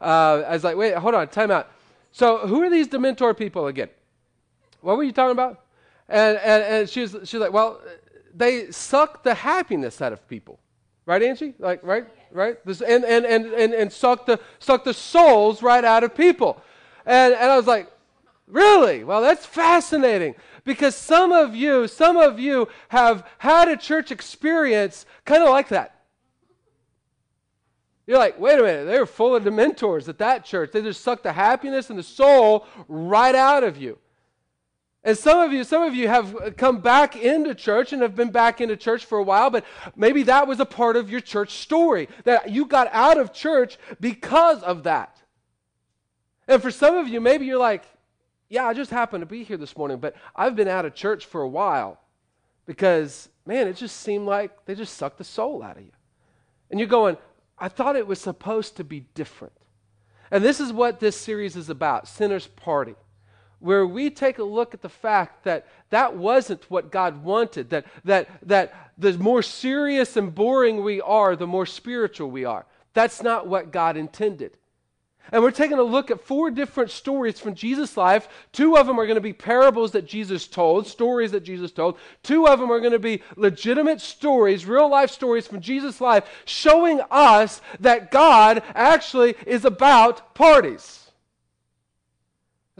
Uh, I was like, wait, hold on, time out. So who are these Dementor people again? What were you talking about? And, and, and she was, she was like, well, they suck the happiness out of people. Right, Angie? Like, right? Right? This, and, and, and, and, and suck, the, suck the souls right out of people. And, and I was like, really? Well, that's fascinating because some of you, some of you have had a church experience kind of like that. You're like, wait a minute, they were full of dementors at that church. They just sucked the happiness and the soul right out of you. And some of you, some of you have come back into church and have been back into church for a while, but maybe that was a part of your church story that you got out of church because of that. And for some of you, maybe you're like, yeah, I just happened to be here this morning, but I've been out of church for a while because, man, it just seemed like they just sucked the soul out of you. And you're going, I thought it was supposed to be different. And this is what this series is about Sinner's Party where we take a look at the fact that that wasn't what God wanted, that, that, that the more serious and boring we are, the more spiritual we are. That's not what God intended. And we're taking a look at four different stories from Jesus' life. Two of them are going to be parables that Jesus told, stories that Jesus told. Two of them are going to be legitimate stories, real life stories from Jesus' life, showing us that God actually is about parties.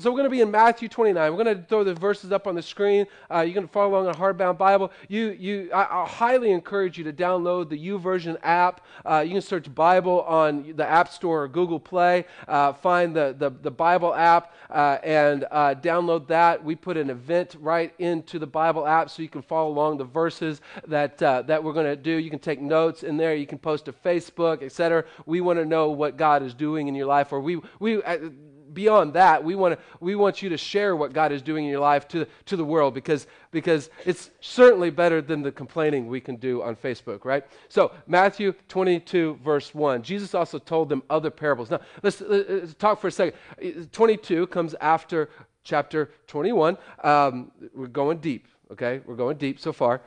So we're going to be in Matthew 29. We're going to throw the verses up on the screen. Uh, you can follow along a hardbound Bible. You, you, I, I, highly encourage you to download the YouVersion app. Uh, you can search Bible on the App Store or Google Play. Uh, find the, the, the, Bible app uh, and uh, download that. We put an event right into the Bible app so you can follow along the verses that, uh, that we're going to do. You can take notes in there. You can post to Facebook, etc. We want to know what God is doing in your life, or we, we beyond that, we want to we want you to share what God is doing in your life to to the world because because it's certainly better than the complaining we can do on Facebook, right? So Matthew 22 verse 1. Jesus also told them other parables. Now let's, let's talk for a second. 22 comes after chapter 21. Um, we're going deep, okay? We're going deep so far.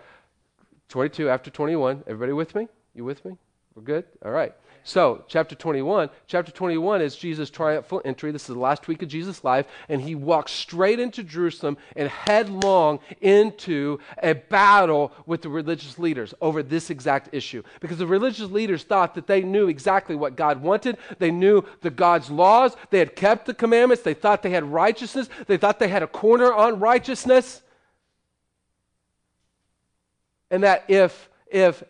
22 after 21. Everybody with me? You with me? We're good? All right. So, chapter 21. Chapter 21 is Jesus' triumphal entry. This is the last week of Jesus' life, and he walks straight into Jerusalem and headlong into a battle with the religious leaders over this exact issue. Because the religious leaders thought that they knew exactly what God wanted, they knew the God's laws, they had kept the commandments, they thought they had righteousness, they thought they had a corner on righteousness. And that if if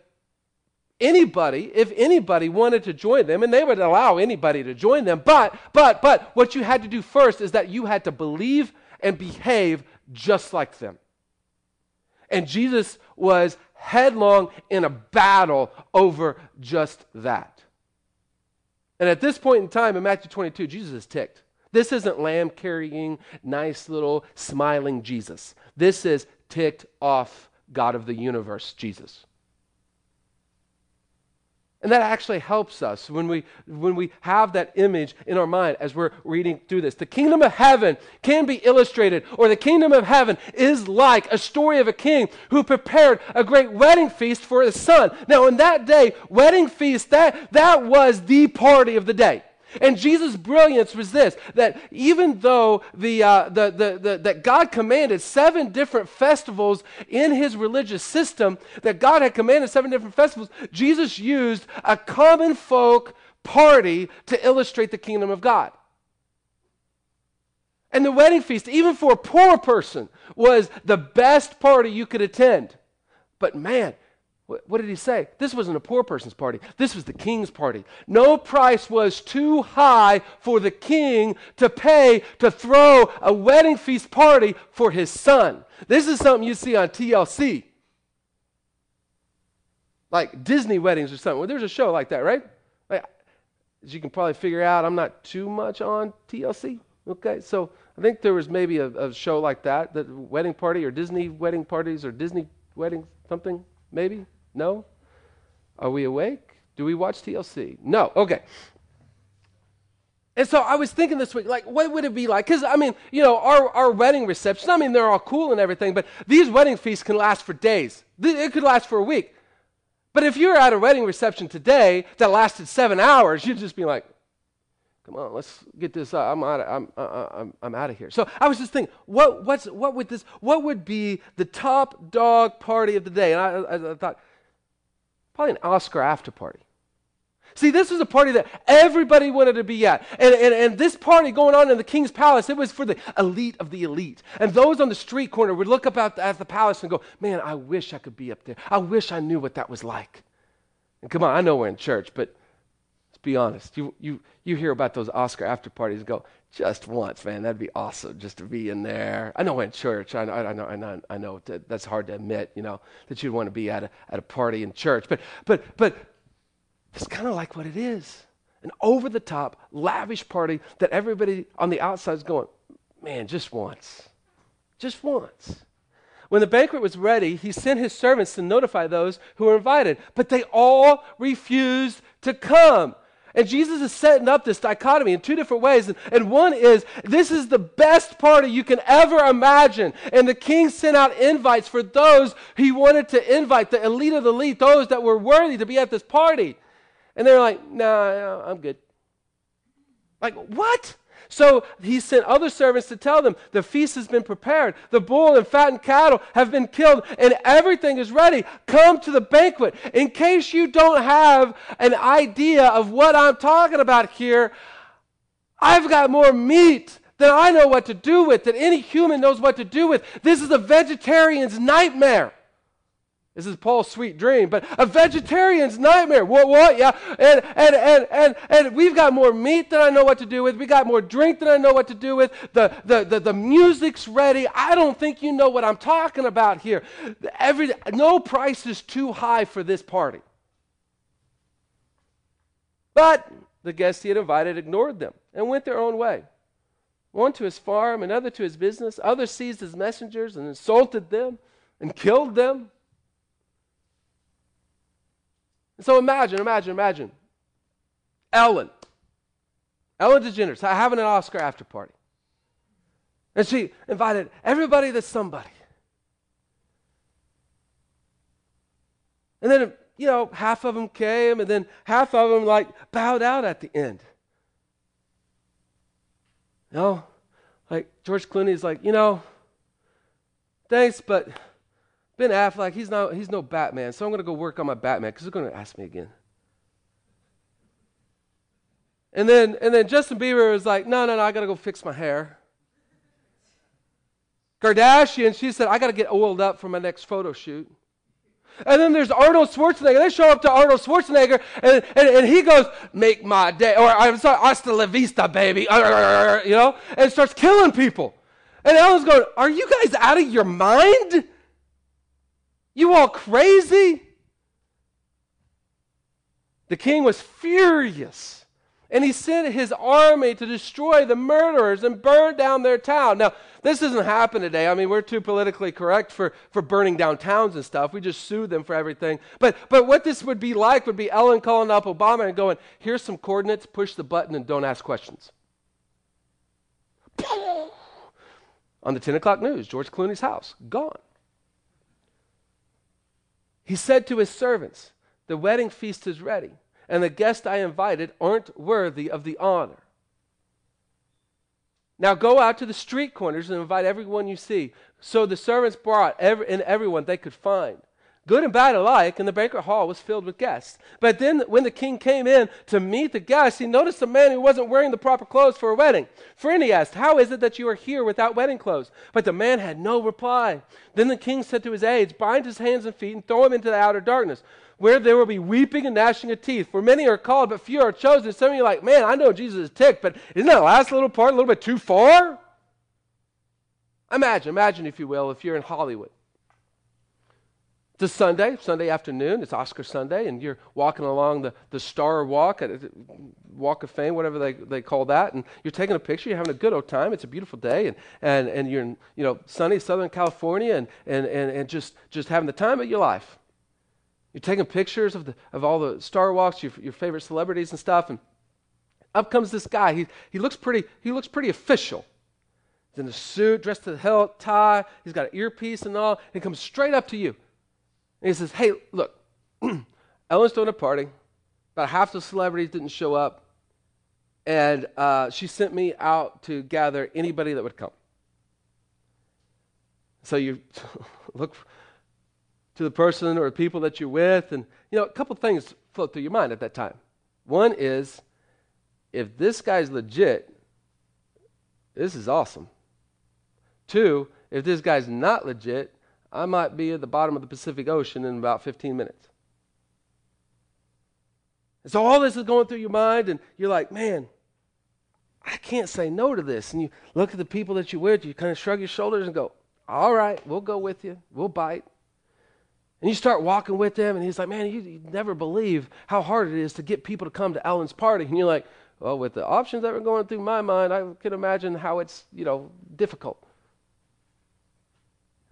anybody, if anybody wanted to join them, and they would allow anybody to join them, but, but, but, what you had to do first is that you had to believe and behave just like them. And Jesus was headlong in a battle over just that. And at this point in time in Matthew 22, Jesus is ticked. This isn't lamb carrying, nice little smiling Jesus. This is ticked off God of the universe, Jesus. And that actually helps us when we, when we have that image in our mind as we're reading through this. The kingdom of heaven can be illustrated, or the kingdom of heaven is like a story of a king who prepared a great wedding feast for his son. Now, in that day, wedding feast, that, that was the party of the day. And Jesus' brilliance was this that even though the, uh, the, the, the, that God commanded seven different festivals in his religious system, that God had commanded seven different festivals, Jesus used a common folk party to illustrate the kingdom of God. And the wedding feast, even for a poor person, was the best party you could attend. But man, what did he say? This wasn't a poor person's party. This was the king's party. No price was too high for the king to pay to throw a wedding feast party for his son. This is something you see on TLC. Like Disney weddings or something. Well, there's a show like that, right? Like, as you can probably figure out, I'm not too much on TLC. Okay, so I think there was maybe a, a show like that, the wedding party or Disney wedding parties or Disney wedding something, maybe. No? Are we awake? Do we watch TLC? No. Okay. And so I was thinking this week, like, what would it be like? Because, I mean, you know, our, our wedding receptions, I mean, they're all cool and everything, but these wedding feasts can last for days. It could last for a week. But if you're at a wedding reception today that lasted seven hours, you'd just be like, Come on, let's get this up. I'm out. Of, I'm, uh, uh, I'm, I'm out of here. So I was just thinking, what, what's, what would this? What would be the top dog party of the day? And I, I, I thought, probably an Oscar after party. See, this was a party that everybody wanted to be at. And, and, and this party going on in the king's palace, it was for the elite of the elite. And those on the street corner would look up at the, at the palace and go, Man, I wish I could be up there. I wish I knew what that was like. And come on, I know we're in church, but let's be honest. You, you, you hear about those Oscar after parties and go, just once, man, that'd be awesome just to be in there. I know in church, I, I, I know, I know, I know that that's hard to admit, you know, that you'd want to be at a, at a party in church. But, but, but it's kind of like what it is an over the top, lavish party that everybody on the outside is going, man, just once. Just once. When the banquet was ready, he sent his servants to notify those who were invited, but they all refused to come. And Jesus is setting up this dichotomy in two different ways. And, and, one is this is the best party you can ever imagine. And the king sent out invites for those he wanted to invite, the elite of the elite, those that were worthy to be at this party. And they're like, nah, I'm good. Like, what? So he sent other servants to tell them the feast has been prepared. The bull and fattened cattle have been killed, and everything is ready. Come to the banquet. In case you don't have an idea of what I'm talking about here, I've got more meat than I know what to do with, than any human knows what to do with. This is a vegetarian's nightmare. This is Paul's sweet dream, but a vegetarian's nightmare. What, what? Yeah. And, and, and, and, and we've got more meat than I know what to do with. We got more drink than I know what to do with. The, the, the, the music's ready. I don't think you know what I'm talking about here. Every, no price is too high for this party. But the guests he had invited ignored them and went their own way. One to his farm, another to his business. Others seized his messengers and insulted them and killed them. So imagine, imagine, imagine. Ellen. Ellen DeGeneres having an Oscar after party. And she invited everybody that's somebody. And then, you know, half of them came, and then half of them, like, bowed out at the end. You know, like George Clooney's like, you know, thanks, but Ben Affleck, he's, not, he's no Batman, so I'm going to go work on my Batman because they're going to ask me again. And then, and then Justin Bieber was like, no, no, no, I got to go fix my hair. Kardashian, she said, I got to get oiled up for my next photo shoot. And then there's Arnold Schwarzenegger. They show up to Arnold Schwarzenegger, and, and, and he goes, Make my day. Or I'm sorry, hasta la vista, baby. You know? And starts killing people. And Ellen's going, Are you guys out of your mind? You all crazy? The king was furious. And he sent his army to destroy the murderers and burn down their town. Now, this doesn't happen today. I mean, we're too politically correct for, for burning down towns and stuff. We just sue them for everything. But, but what this would be like would be Ellen calling up Obama and going, here's some coordinates, push the button, and don't ask questions. On the 10 o'clock news, George Clooney's house, gone. He said to his servants, The wedding feast is ready, and the guests I invited aren't worthy of the honor. Now go out to the street corners and invite everyone you see. So the servants brought every, and everyone they could find good and bad alike, and the banquet hall was filled with guests. But then, when the king came in to meet the guests, he noticed a man who wasn't wearing the proper clothes for a wedding. Friend, he asked, How is it that you are here without wedding clothes? But the man had no reply. Then the king said to his aides, Bind his hands and feet and throw him into the outer darkness, where there will be weeping and gnashing of teeth. For many are called, but few are chosen. Some of you are like, Man, I know Jesus is ticked, but isn't that last little part a little bit too far? Imagine, imagine, if you will, if you're in Hollywood it's a Sunday, Sunday afternoon. It's Oscar Sunday, and you're walking along the, the Star Walk, Walk of Fame, whatever they, they call that, and you're taking a picture. You're having a good old time. It's a beautiful day, and, and, and you're in you know sunny Southern California, and, and, and, and just, just having the time of your life. You're taking pictures of, the, of all the Star Walks, your, your favorite celebrities and stuff, and up comes this guy. He, he, looks pretty, he looks pretty official. He's in a suit, dressed to the hilt, tie. He's got an earpiece and all. And he comes straight up to you. And he says, Hey, look, Ellen's throwing a party. About half the celebrities didn't show up. and uh, she sent me out to gather anybody that would come. So you look to the person or people that you're with, and you know a couple things float through your mind at that time. One is, if this guy's legit, this is awesome. Two, if this guy's not legit, I might be at the bottom of the Pacific Ocean in about 15 minutes. And so all this is going through your mind, and you're like, man, I can't say no to this. And you look at the people that you're with, you kind of shrug your shoulders and go, all right, we'll go with you. We'll bite. And you start walking with them, and he's like, man, you, you never believe how hard it is to get people to come to Ellen's party. And you're like, well, with the options that were going through my mind, I can imagine how it's, you know, difficult.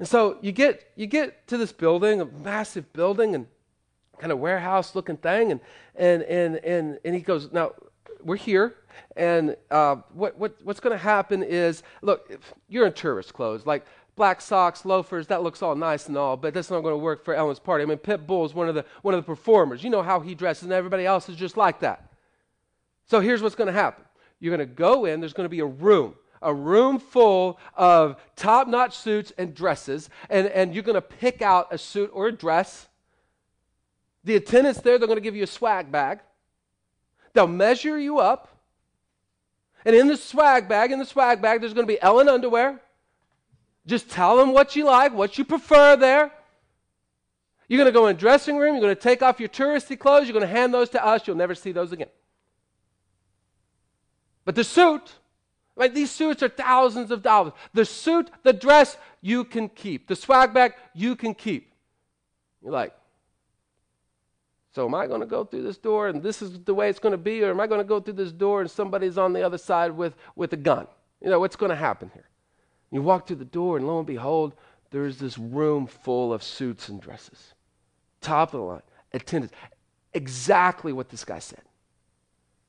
And so you get you get to this building, a massive building, and kind of warehouse looking thing, and and and and and he goes, now we're here, and uh, what what what's going to happen is, look, you're in tourist clothes, like black socks, loafers, that looks all nice and all, but that's not going to work for Ellen's party. I mean, Pitbull is one of the one of the performers. You know how he dresses, and everybody else is just like that. So here's what's going to happen. You're going to go in, there's going to be a room, a room full of top notch suits and dresses, and, and you're going to pick out a suit or a dress. The attendants there, they're going to give you a swag bag. They'll measure you up. And in the swag bag, in the swag bag, there's going to be Ellen underwear. Just tell them what you like, what you prefer there. You're going to go in the dressing room. You're going to take off your touristy clothes. You're going to hand those to us. You'll never see those again. But the suit, right? These suits are thousands of dollars. The suit, the dress, you can keep. The swag bag, you can keep. You're like, so am I going to go through this door and this is the way it's going to be, or am I going to go through this door and somebody's on the other side with, with a gun? You know, what's going to happen here? You walk through the door, and lo and behold, there's this room full of suits and dresses. Top of the line, attendants. Exactly what this guy said.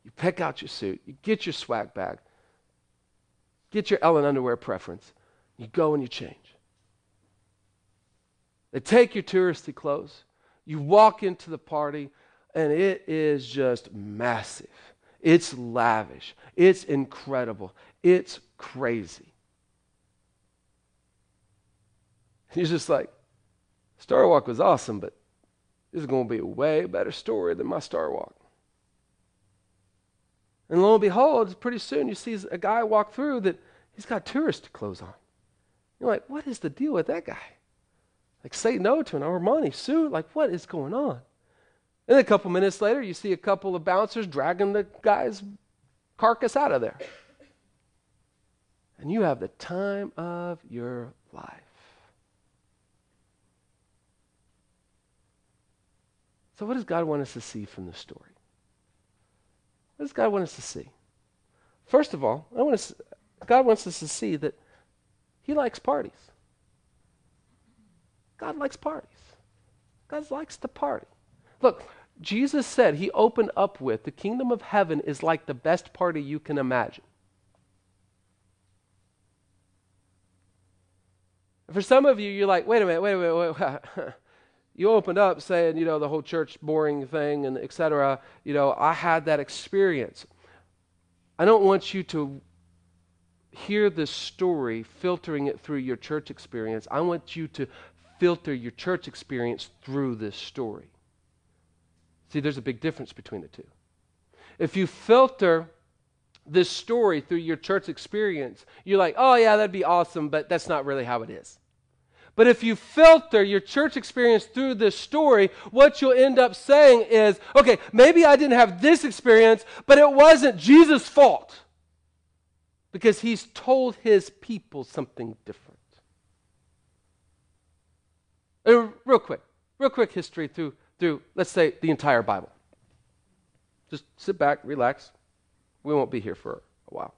You pick out your suit, you get your swag bag, get your Ellen underwear preference, you go and you change. They take your touristy clothes, you walk into the party, and it is just massive. It's lavish. It's incredible. It's crazy. He's just like, Star Walk was awesome, but this is going to be a way better story than my Star Walk. And lo and behold, pretty soon you see a guy walk through that he's got tourist clothes on. You're like, what is the deal with that guy? Like, say no to an Armani suit? Like, what is going on? And a couple minutes later, you see a couple of bouncers dragging the guy's carcass out of there. And you have the time of your life. So, what does God want us to see from this story? What does God want us to see? First of all, I want us, God wants us to see that He likes parties. God likes parties. God likes to party. Look, Jesus said, He opened up with, the kingdom of heaven is like the best party you can imagine. For some of you, you're like, wait a minute, wait a minute, wait. you opened up saying, you know, the whole church boring thing and etc. You know, I had that experience. I don't want you to hear this story filtering it through your church experience. I want you to filter your church experience through this story. See, there's a big difference between the two. If you filter this story through your church experience, you're like, oh, yeah, that'd be awesome, but that's not really how it is. But if you filter your church experience through this story, what you'll end up saying is, okay, maybe I didn't have this experience, but it wasn't Jesus' fault because he's told his people something different. And real quick, real quick history through, through, let's say, the entire Bible. Just sit back, relax. We won't be here for a while.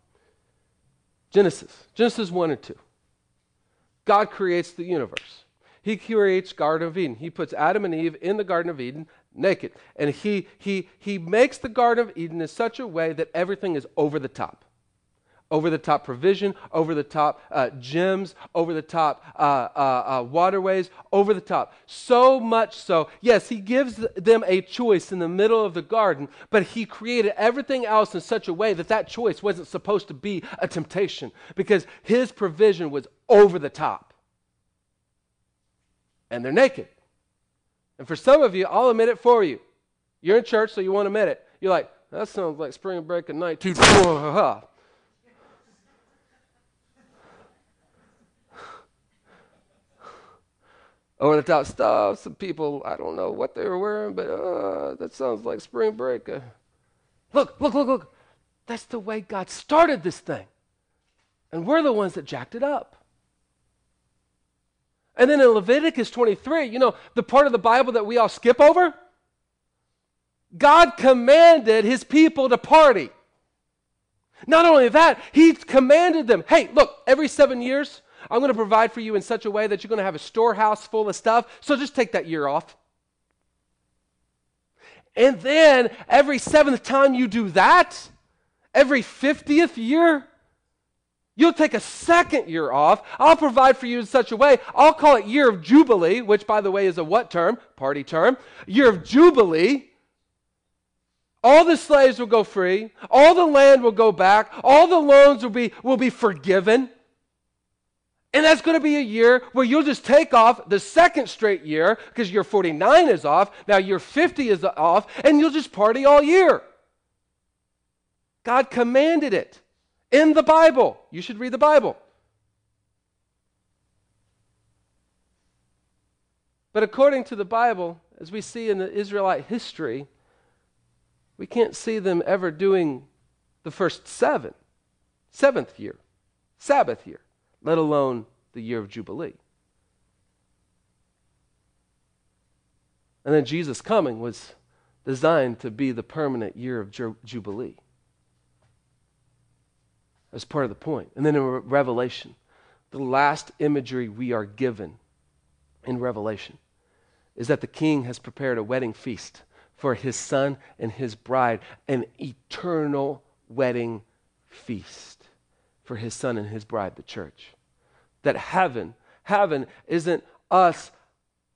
Genesis, Genesis 1 and 2. God creates the universe. He creates Garden of Eden. He puts Adam and Eve in the Garden of Eden naked. And he, he, he makes the Garden of Eden in such a way that everything is over the top. Over the top provision, over the top uh, gyms, over the top uh, uh, uh, waterways, over the top. So much so, yes, he gives them a choice in the middle of the garden, but he created everything else in such a way that that choice wasn't supposed to be a temptation because his provision was over the top. And they're naked. And for some of you, I'll admit it for you. You're in church, so you won't admit it. You're like, that sounds like spring break at night. over the top stuff. Some people, I don't know what they were wearing, but uh, that sounds like spring break. Uh, look, look, look, look. That's the way God started this thing. And we're the ones that jacked it up. And then in Leviticus 23, you know, the part of the Bible that we all skip over, God commanded his people to party. Not only that, he commanded them hey, look, every seven years, I'm going to provide for you in such a way that you're going to have a storehouse full of stuff. So just take that year off. And then every seventh time you do that, every 50th year, you'll take a second year off. I'll provide for you in such a way. I'll call it year of jubilee, which by the way is a what term? Party term. Year of jubilee. All the slaves will go free. All the land will go back. All the loans will be, will be forgiven. And that's going to be a year where you'll just take off the second straight year because your 49 is off. Now your 50 is off, and you'll just party all year. God commanded it in the Bible. You should read the Bible. But according to the Bible, as we see in the Israelite history, we can't see them ever doing the first seven, seventh year, Sabbath year let alone the year of Jubilee. And then Jesus' coming was designed to be the permanent year of Jubilee. As part of the point. And then in Revelation, the last imagery we are given in Revelation is that the king has prepared a wedding feast for his son and his bride, an eternal wedding feast for his son and his bride, the church that heaven, heaven isn't us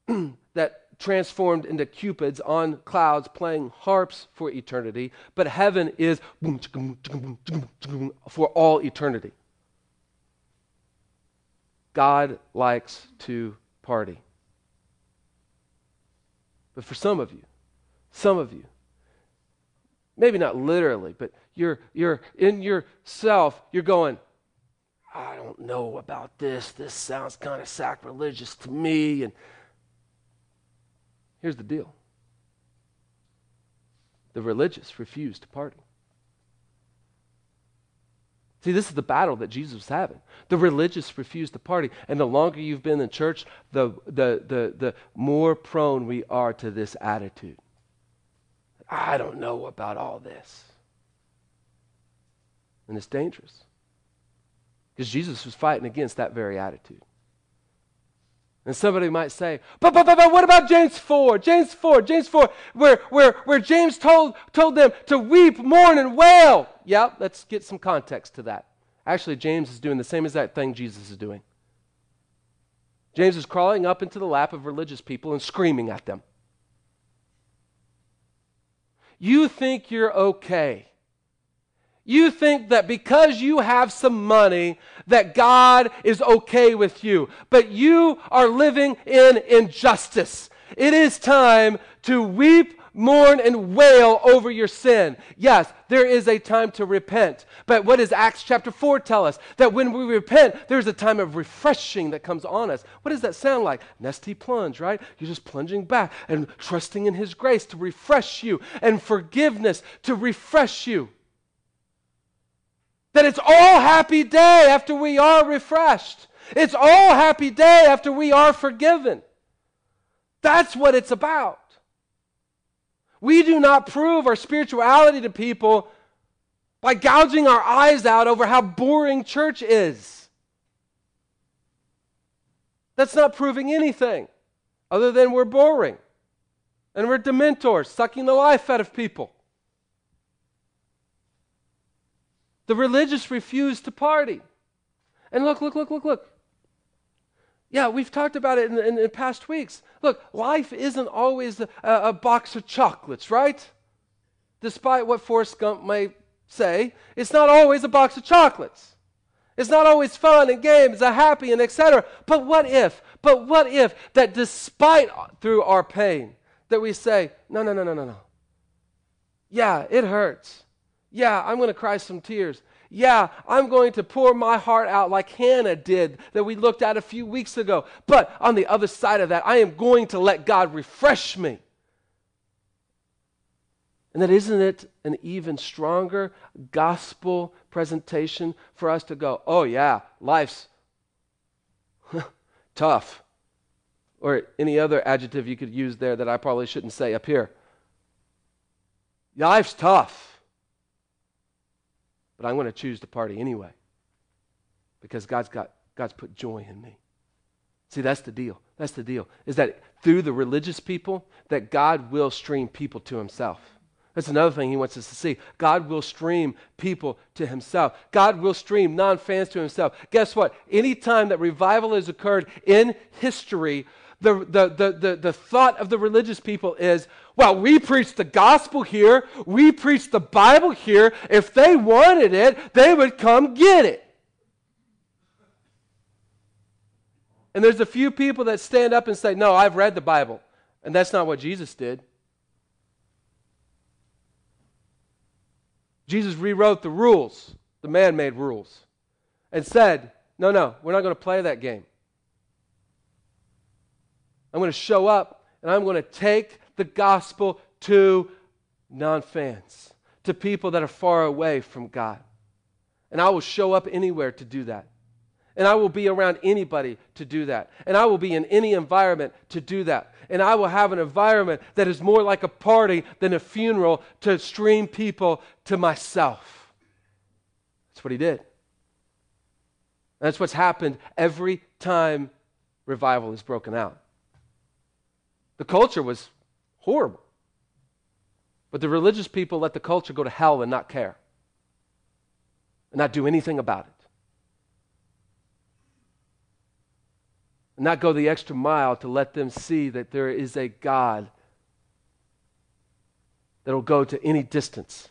that transformed into cupids on clouds playing harps for eternity, but heaven is for all eternity. God likes to party. But for some of you, some of you, maybe not literally, but you're, you're in yourself, you're going, I don't know about this. This sounds kind of sacrilegious to me. And here's the deal the religious refuse to party. See, this is the battle that Jesus was having. The religious refuse to party. And the longer you've been in church, the, the, the, the more prone we are to this attitude. I don't know about all this. And it's dangerous. Because Jesus was fighting against that very attitude. And somebody might say, but, but, but, but what about James 4? James 4, James 4, where, where, where James told, told them to weep, mourn, and wail. Yeah, let's get some context to that. Actually, James is doing the same exact thing Jesus is doing. James is crawling up into the lap of religious people and screaming at them. You think you're okay you think that because you have some money that God is okay with you, but you are living in injustice. It is time to weep, mourn, and wail over your sin. Yes, there is a time to repent. But what does Acts chapter 4 tell us? That when we repent, there's a time of refreshing that comes on us. What does that sound like? Nestea plunge, right? You're just plunging back and trusting in His grace to refresh you and forgiveness to refresh you. That it's all happy day after we are refreshed. It's all happy day after we are forgiven. That's what it's about. We do not prove our spirituality to people by gouging our eyes out over how boring church is. That's not proving anything other than we're boring and we're dementors, sucking the life out of people. The religious refuse to party. And look, look, look, look, look. Yeah, we've talked about it in, in, in past weeks. Look, life isn't always a, a, box of chocolates, right? Despite what Forrest Gump may say, it's not always a box of chocolates. It's not always fun and games, a happy and etc. But what if? But what if that despite through our pain, that we say, no, no, no, no, no, no. Yeah, it hurts. Yeah, I'm going to cry some tears. Yeah, I'm going to pour my heart out like Hannah did that we looked at a few weeks ago. But on the other side of that, I am going to let God refresh me. And that isn't it an even stronger gospel presentation for us to go, oh, yeah, life's tough. Or any other adjective you could use there that I probably shouldn't say up here. Life's tough but I'm going to choose to party anyway because God's got God's put joy in me. See, that's the deal. That's the deal. Is that through the religious people that God will stream people to himself. That's another thing he wants us to see. God will stream people to himself. God will stream non-fans to himself. Guess what? Any time that revival has occurred in history, the, the, the, the, the thought of the religious people is, well, we preach the gospel here, we preach the Bible here. If they wanted it, they would come get it. And there's a few people that stand up and say, No, I've read the Bible. And that's not what Jesus did. Jesus rewrote the rules, the man made rules, and said, No, no, we're not going to play that game. I'm going to show up and I'm going to take the gospel to non fans, to people that are far away from God. And I will show up anywhere to do that. And I will be around anybody to do that. And I will be in any environment to do that. And I will have an environment that is more like a party than a funeral to stream people to myself. That's what he did. that's what's happened every time revival is broken out. The culture was horrible. But the religious people let the culture go to hell and not care, and not do anything about it. And not go the extra mile to let them see that there is a God that will go to any distance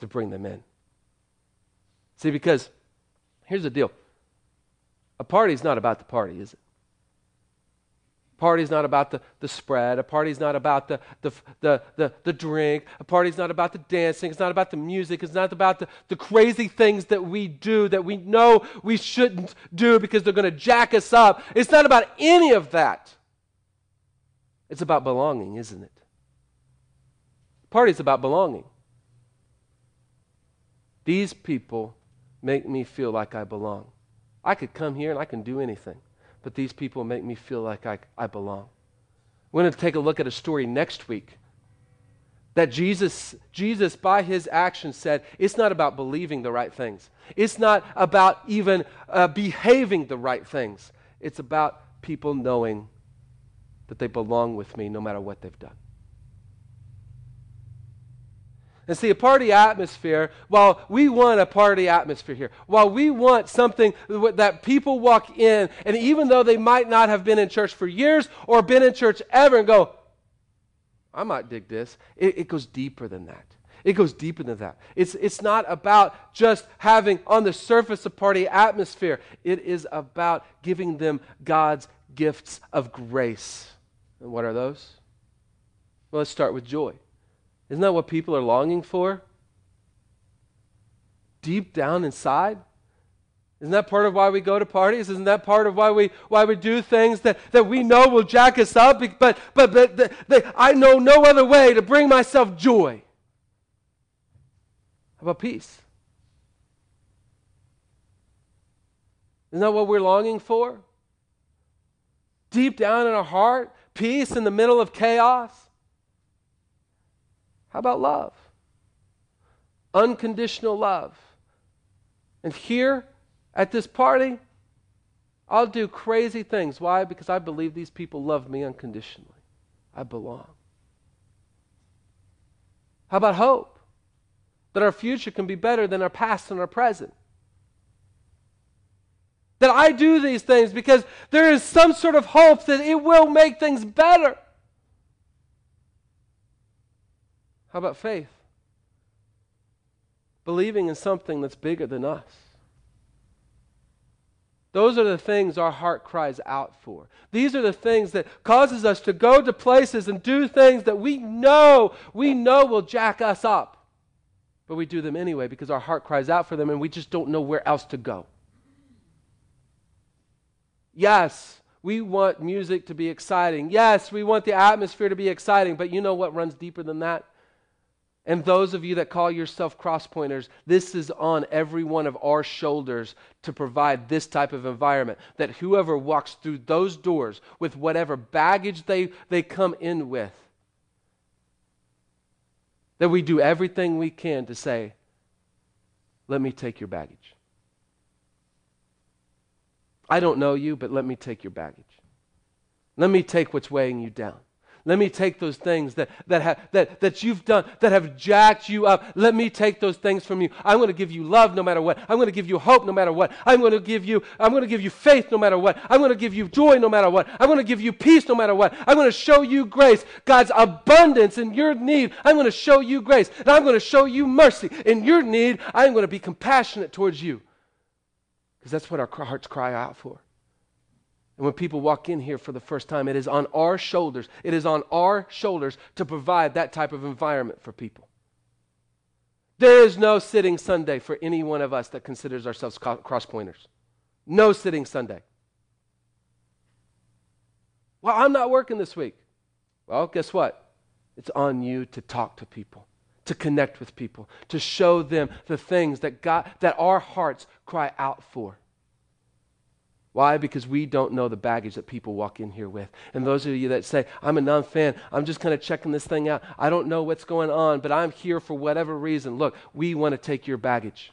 to bring them in. See, because here's the deal a party is not about the party, is it? Party's not about the, the spread. A party's not about the, the, the, the, the drink. A party's not about the dancing. It's not about the music. It's not about the, the crazy things that we do that we know we shouldn't do because they're going to jack us up. It's not about any of that. It's about belonging, isn't it? Party's about belonging. These people make me feel like I belong. I could come here and I can do anything but these people make me feel like I, I belong. We're going to take a look at a story next week that Jesus, Jesus, by his actions, said it's not about believing the right things. It's not about even uh, behaving the right things. It's about people knowing that they belong with me no matter what they've done. And see, a party atmosphere, while we want a party atmosphere here, while we want something that people walk in, and even though they might not have been in church for years or been in church ever and go, I might dig this, it, it goes deeper than that. It goes deeper than that. It's, it's not about just having on the surface a party atmosphere, it is about giving them God's gifts of grace. And what are those? Well, let's start with joy. Isn't that what people are longing for? Deep down inside? Isn't that part of why we go to parties? Isn't that part of why we why we do things that, that we know will jack us up? But but but I know no other way to bring myself joy. How about peace? Isn't that what we're longing for? Deep down in our heart, peace in the middle of chaos. How about love? Unconditional love. And here at this party, I'll do crazy things. Why? Because I believe these people love me unconditionally. I belong. How about hope? that our future can be better than our past and our present. That I do these things because there is some sort of hope that it will make things better. How about faith? Believing in something that's bigger than us. Those are the things our heart cries out for. These are the things that causes us to go to places and do things that we know, we know will jack us up. But we do them anyway because our heart cries out for them and we just don't know where else to go. Yes, we want music to be exciting. Yes, we want the atmosphere to be exciting, but you know what runs deeper than that? And those of you that call yourself cross pointers, this is on every one of our shoulders to provide this type of environment. That whoever walks through those doors with whatever baggage they, they come in with, that we do everything we can to say, let me take your baggage. I don't know you, but let me take your baggage. Let me take what's weighing you down. Let me take those things that, that, ha, that, that you've done that have jacked you up. Let me take those things from you. I'm going to give you love no matter what. I'm going to give you hope no matter what. I'm going to give you, I'm going to give you faith no matter what. I'm going to give you joy no matter what. I'm going to give you peace no matter what. I'm going to show you grace. God's abundance in your need. I'm going to show you grace. And I'm going to show you mercy. In your need, I'm going to be compassionate towards you. Because that's what our hearts cry out for. And when people walk in here for the first time, it is on our shoulders. It is on our shoulders to provide that type of environment for people. There is no sitting Sunday for any one of us that considers ourselves cross pointers. No sitting Sunday. Well, I'm not working this week. Well, guess what? It's on you to talk to people, to connect with people, to show them the things that God that our hearts cry out for. Why? Because we don't know the baggage that people walk in here with. And those of you that say, I'm a non fan, I'm just kind of checking this thing out. I don't know what's going on, but I'm here for whatever reason. Look, we want to take your baggage.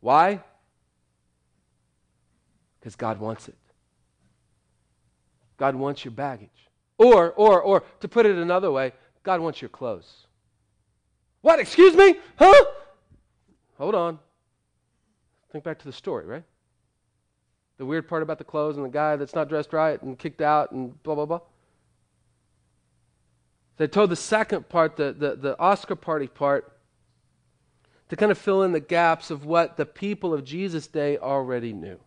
Why? Because God wants it. God wants your baggage. Or, or, or, to put it another way, God wants your clothes. What? Excuse me? Huh? Hold on. Think back to the story, right? The weird part about the clothes and the guy that's not dressed right and kicked out and blah, blah, blah. They told the second part, the, the, the Oscar party part, to kind of fill in the gaps of what the people of Jesus' day already knew.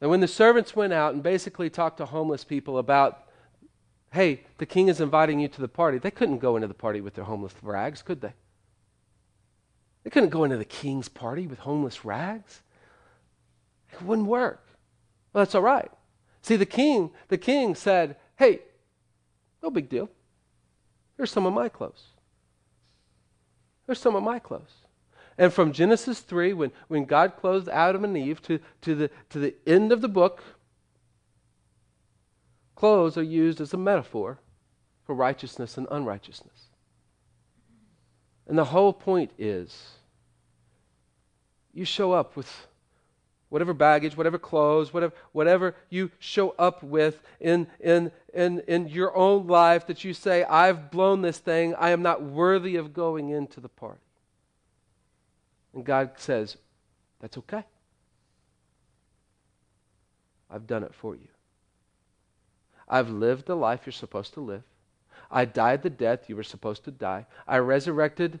And when the servants went out and basically talked to homeless people about, hey, the king is inviting you to the party, they couldn't go into the party with their homeless rags, could they? They couldn't go into the king's party with homeless rags. It wouldn't work. Well, that's all right. See, the king, the king said, Hey, no big deal. Here's some of my clothes. Here's some of my clothes. And from Genesis 3, when, when God clothed Adam and Eve, to, to, the, to the end of the book, clothes are used as a metaphor for righteousness and unrighteousness. And the whole point is you show up with whatever baggage, whatever clothes, whatever, whatever you show up with in, in, in, in your own life that you say, I've blown this thing, I am not worthy of going into the party. And God says, That's okay. I've done it for you. I've lived the life you're supposed to live. I died the death you were supposed to die. I resurrected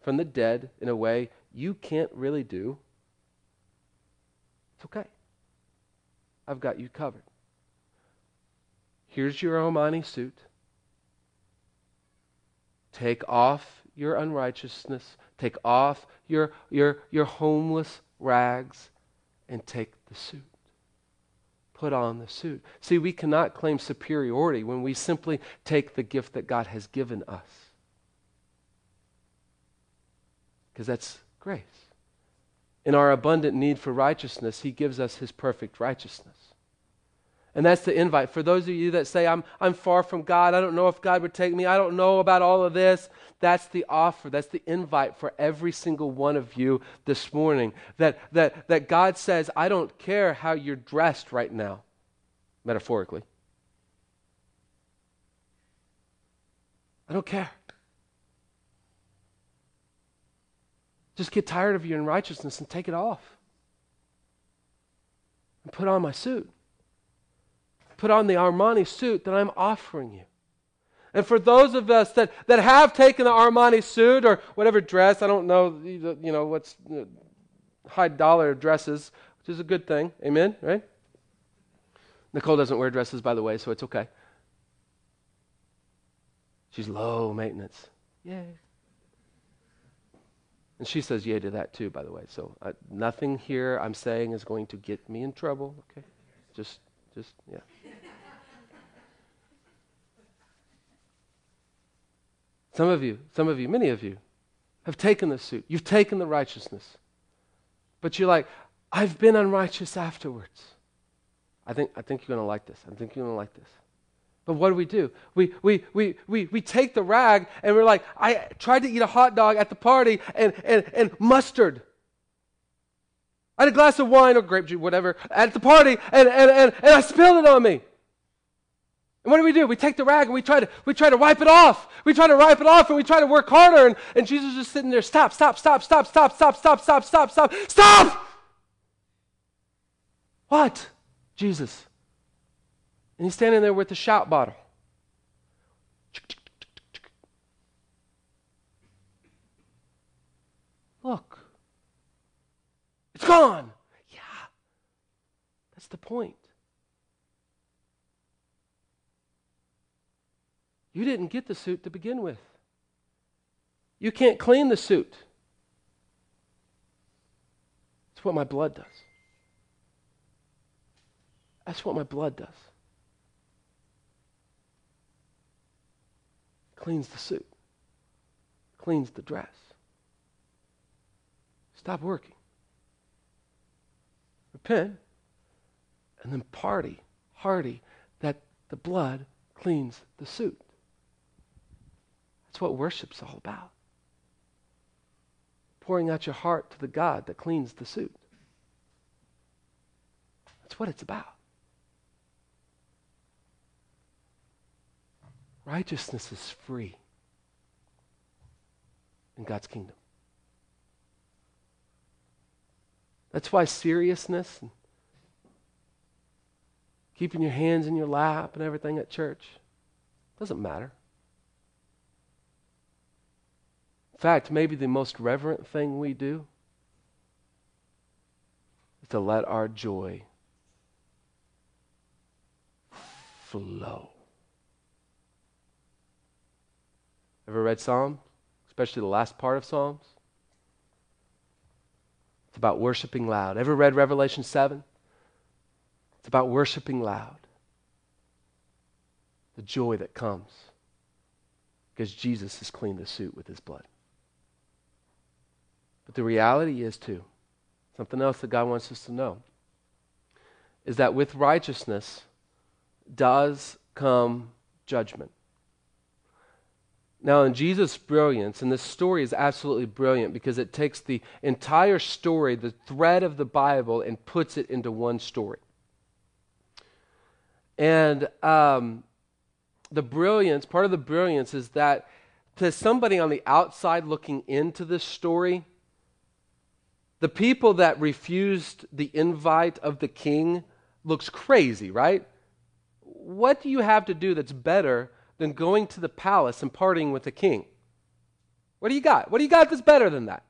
from the dead in a way you can't really do. It's okay. I've got you covered. Here's your Armani suit. Take off your unrighteousness. Take off your, your, your homeless rags and take the suit put on the suit. See, we cannot claim superiority when we simply take the gift that God has given us. Because that's grace. In our abundant need for righteousness, He gives us His perfect righteousness. And that's the invite. For those of you that say, I'm, I'm far from God, I don't know if God would take me, I don't know about all of this, that's the offer. That's the invite for every single one of you this morning. That, that, that God says, I don't care how you're dressed right now, metaphorically. I don't care. Just get tired of your unrighteousness and take it off. And put on my suit. Put on the Armani suit that I'm offering you. And for those of us that, that have taken the Armani suit or whatever dress, I don't know, you know, what's high dollar dresses, which is a good thing. Amen, right? Nicole doesn't wear dresses, by the way, so it's okay. She's low maintenance. Yay. And she says yay to that too, by the way. So uh, nothing here I'm saying is going to get me in trouble. Okay, just, just yeah. Some of you, some of you, many of you have taken the suit. You've taken the righteousness. But you're like, I've been unrighteous afterwards. I think, I think you're going to like this. I think you're going to like this. But what do we do? We, we, we, we, we take the rag and we're like, I tried to eat a hot dog at the party and, and, and mustard. I had a glass of wine or grape juice, whatever, at the party and, and, and, and I spilled it on me. And what do we do? We take the rag and we try to, we try to wipe it off. We try to wipe it off and we try to work harder. And, and Jesus is just sitting there, stop, stop, stop, stop, stop, stop, stop, stop, stop, stop, stop! What? Jesus. And he's standing there with the shout bottle. Look, it's gone. Yeah, that's the point. You didn't get the suit to begin with. You can't clean the suit. It's what my blood does. That's what my blood does. cleans the suit, cleans the dress. Stop working. Repent, and then party, hearty, that the blood cleans the suit. That's what worship's all about. Pouring out your heart to the God that cleans the suit. That's what it's about. Righteousness is free in God's kingdom. That's why seriousness and keeping your hands in your lap and everything at church doesn't matter. In fact, maybe the most reverent thing we do is to let our joy flow. Ever read Psalms? Especially the last part of Psalms? It's about worshiping loud. Ever read Revelation 7? It's about worshiping loud. The joy that comes because Jesus has cleaned the suit with his blood. But the reality is, too, something else that God wants us to know is that with righteousness does come judgment. Now, in Jesus' brilliance, and this story is absolutely brilliant because it takes the entire story, the thread of the Bible, and puts it into one story. And um, the brilliance, part of the brilliance is that to somebody on the outside looking into this story, the people that refused the invite of the king looks crazy, right? What do you have to do that's better than going to the palace and partying with the king. What do you got? What do you got that's better than that?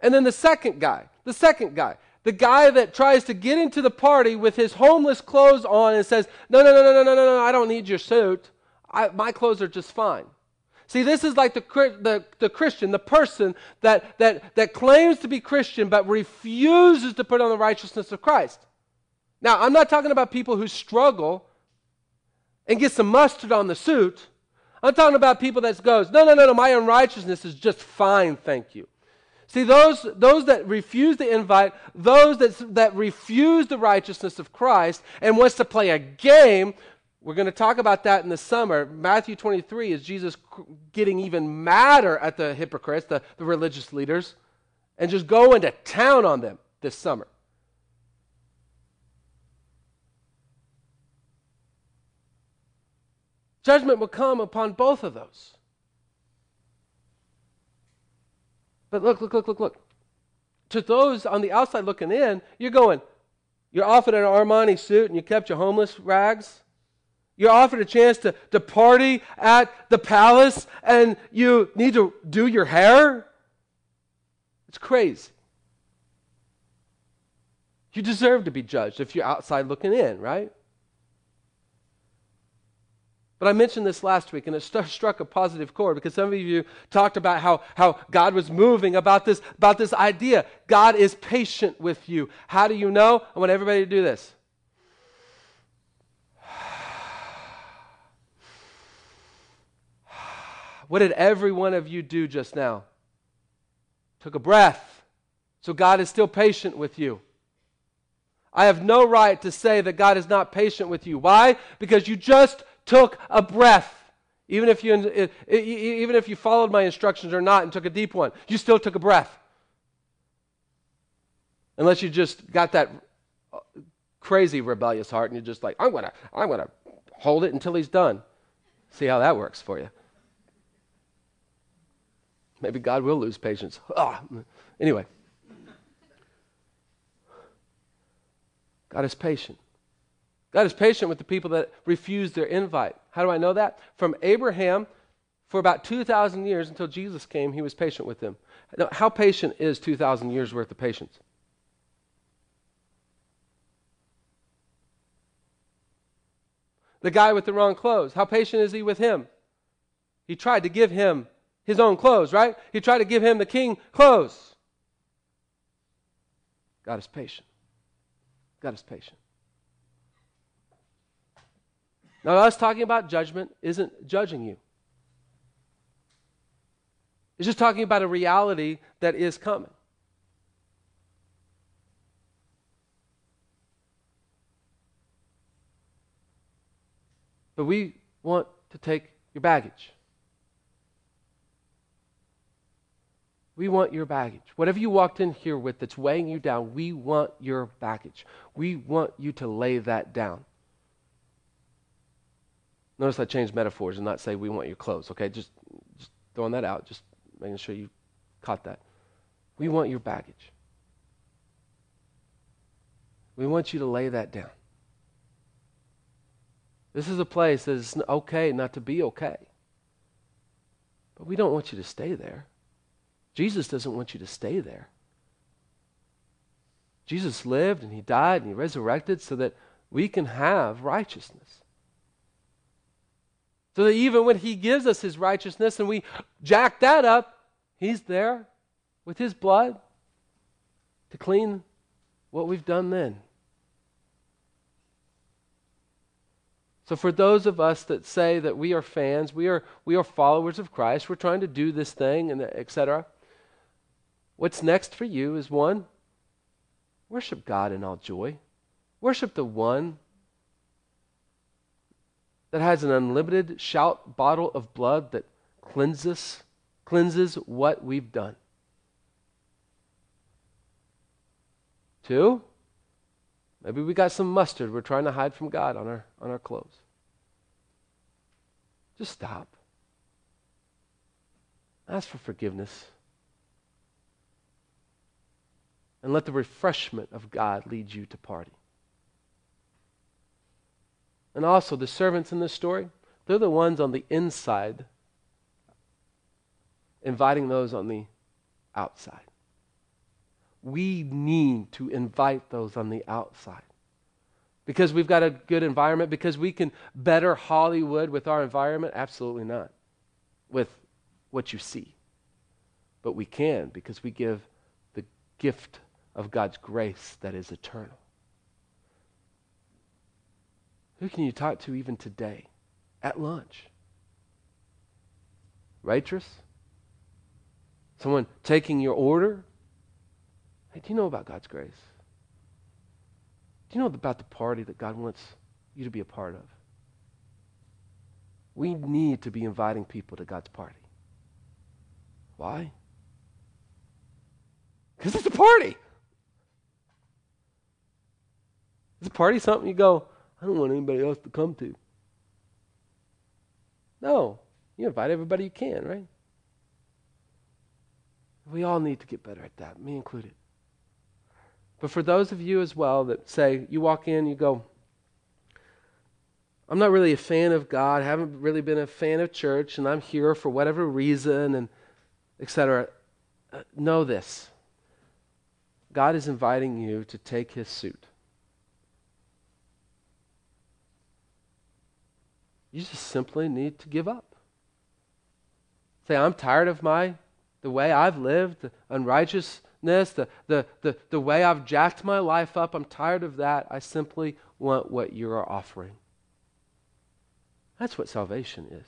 And then the second guy, the second guy, the guy that tries to get into the party with his homeless clothes on and says, No, no, no, no, no, no, no, I don't need your suit. I, my clothes are just fine. See, this is like the, the, the Christian, the person that, that, that claims to be Christian but refuses to put on the righteousness of Christ. Now, I'm not talking about people who struggle and get some mustard on the suit. I'm talking about people that goes, no, no, no, no, my unrighteousness is just fine, thank you. See, those, those that refuse the invite, those that, that refuse the righteousness of Christ and wants to play a game, we're going to talk about that in the summer. Matthew 23 is Jesus getting even madder at the hypocrites, the, the religious leaders, and just going to town on them this summer. Judgment will come upon both of those. But look, look, look, look, look. To those on the outside looking in, you're going, you're off in an Armani suit and you kept your homeless rags. You're offered a chance to, to party at the palace and you need to do your hair. It's crazy. You deserve to be judged if you're outside looking in, right? But I mentioned this last week, and it st- struck a positive chord because some of you talked about how, how God was moving about this, about this idea. God is patient with you. How do you know? I want everybody to do this. What did every one of you do just now? Took a breath. So God is still patient with you. I have no right to say that God is not patient with you. Why? Because you just took a breath. Even if, you, even if you followed my instructions or not and took a deep one, you still took a breath. Unless you just got that crazy rebellious heart and you're just like, I'm going to I'm going to hold it until he's done. See how that works for you. Maybe God will lose patience. Ah, anyway. God is patient. God is patient with the people that refuse their invite. How do I know that? From Abraham, for about 2,000 years until Jesus came, he was patient with them. Now, how patient is 2,000 years worth of patience? The guy with the wrong clothes, how patient is he with him? He tried to give him his own clothes, right? He tried to give him the king clothes. God is patient. God is patient. Now, us talking about judgment isn't judging you. It's just talking about a reality that is coming. But we want to take your baggage. We want your baggage. Whatever you walked in here with that's weighing you down, we want your baggage. We want you to lay that down. Notice I changed metaphors and not say we want your clothes, okay? Just, just throwing that out, just making sure you caught that. We want your baggage. We want you to lay that down. This is a place that is okay not to be okay. But we don't want you to stay there. Jesus doesn't want you to stay there. Jesus lived and he died and he resurrected so that we can have righteousness. So that even when he gives us his righteousness and we jack that up, he's there with his blood to clean what we've done then. So for those of us that say that we are fans, we are we are followers of Christ, we're trying to do this thing and etc. What's next for you is one worship God in all joy. Worship the one that has an unlimited shout bottle of blood that cleanses cleanses what we've done. Two, maybe we got some mustard we're trying to hide from God on our on our clothes. Just stop. Ask for forgiveness. And let the refreshment of God lead you to party. And also, the servants in this story, they're the ones on the inside inviting those on the outside. We need to invite those on the outside. Because we've got a good environment, because we can better Hollywood with our environment? Absolutely not. With what you see. But we can because we give the gift of God's grace that is eternal. Who can you talk to even today at lunch? Waitress? Someone taking your order? Hey, do you know about God's grace? Do you know about the party that God wants you to be a part of? We need to be inviting people to God's party. Why? Because it's a party. Is a party something you go, I don't want anybody else to come to. No, you invite everybody you can, right? We all need to get better at that, me included. But for those of you as well that say, you walk in, you go, I'm not really a fan of God, haven't really been a fan of church, and I'm here for whatever reason, and etc. Uh, know this God is inviting you to take his suit. You just simply need to give up. Say, I'm tired of my the way I've lived, the unrighteousness, the, the, the, the way I've jacked my life up. I'm tired of that. I simply want what you are offering. That's what salvation is.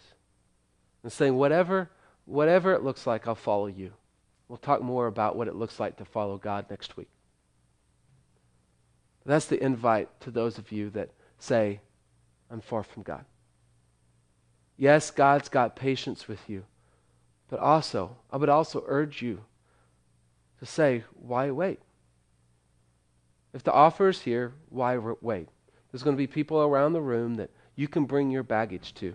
And saying, whatever, whatever it looks like, I'll follow you. We'll talk more about what it looks like to follow God next week. That's the invite to those of you that say, I'm far from God. Yes, God's got patience with you. But also, I would also urge you to say, why wait? If the offer is here, why wait? There's going to be people around the room that you can bring your baggage to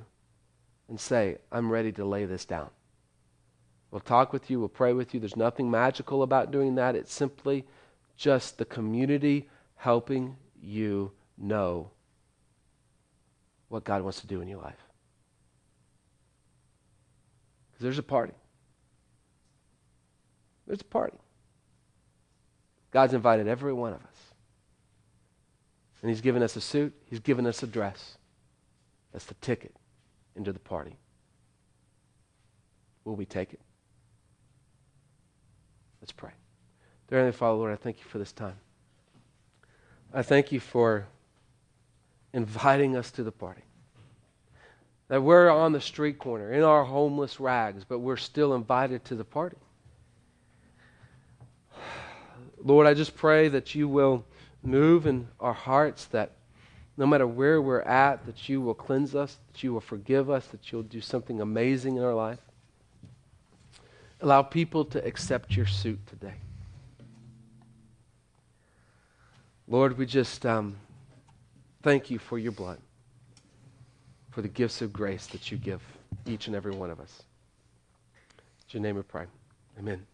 and say, I'm ready to lay this down. We'll talk with you, we'll pray with you. There's nothing magical about doing that. It's simply just the community helping you know what God wants to do in your life. Because there's a party. There's a party. God's invited every one of us. And He's given us a suit, He's given us a dress. That's the ticket into the party. Will we take it? Let's pray. Dear Heavenly Father, Lord, I thank you for this time. I thank you for inviting us to the party. That we're on the street corner in our homeless rags, but we're still invited to the party. Lord, I just pray that you will move in our hearts, that no matter where we're at, that you will cleanse us, that you will forgive us, that you'll do something amazing in our life. Allow people to accept your suit today. Lord, we just um, thank you for your blood for the gifts of grace that you give each and every one of us. It's your name we pray. Amen.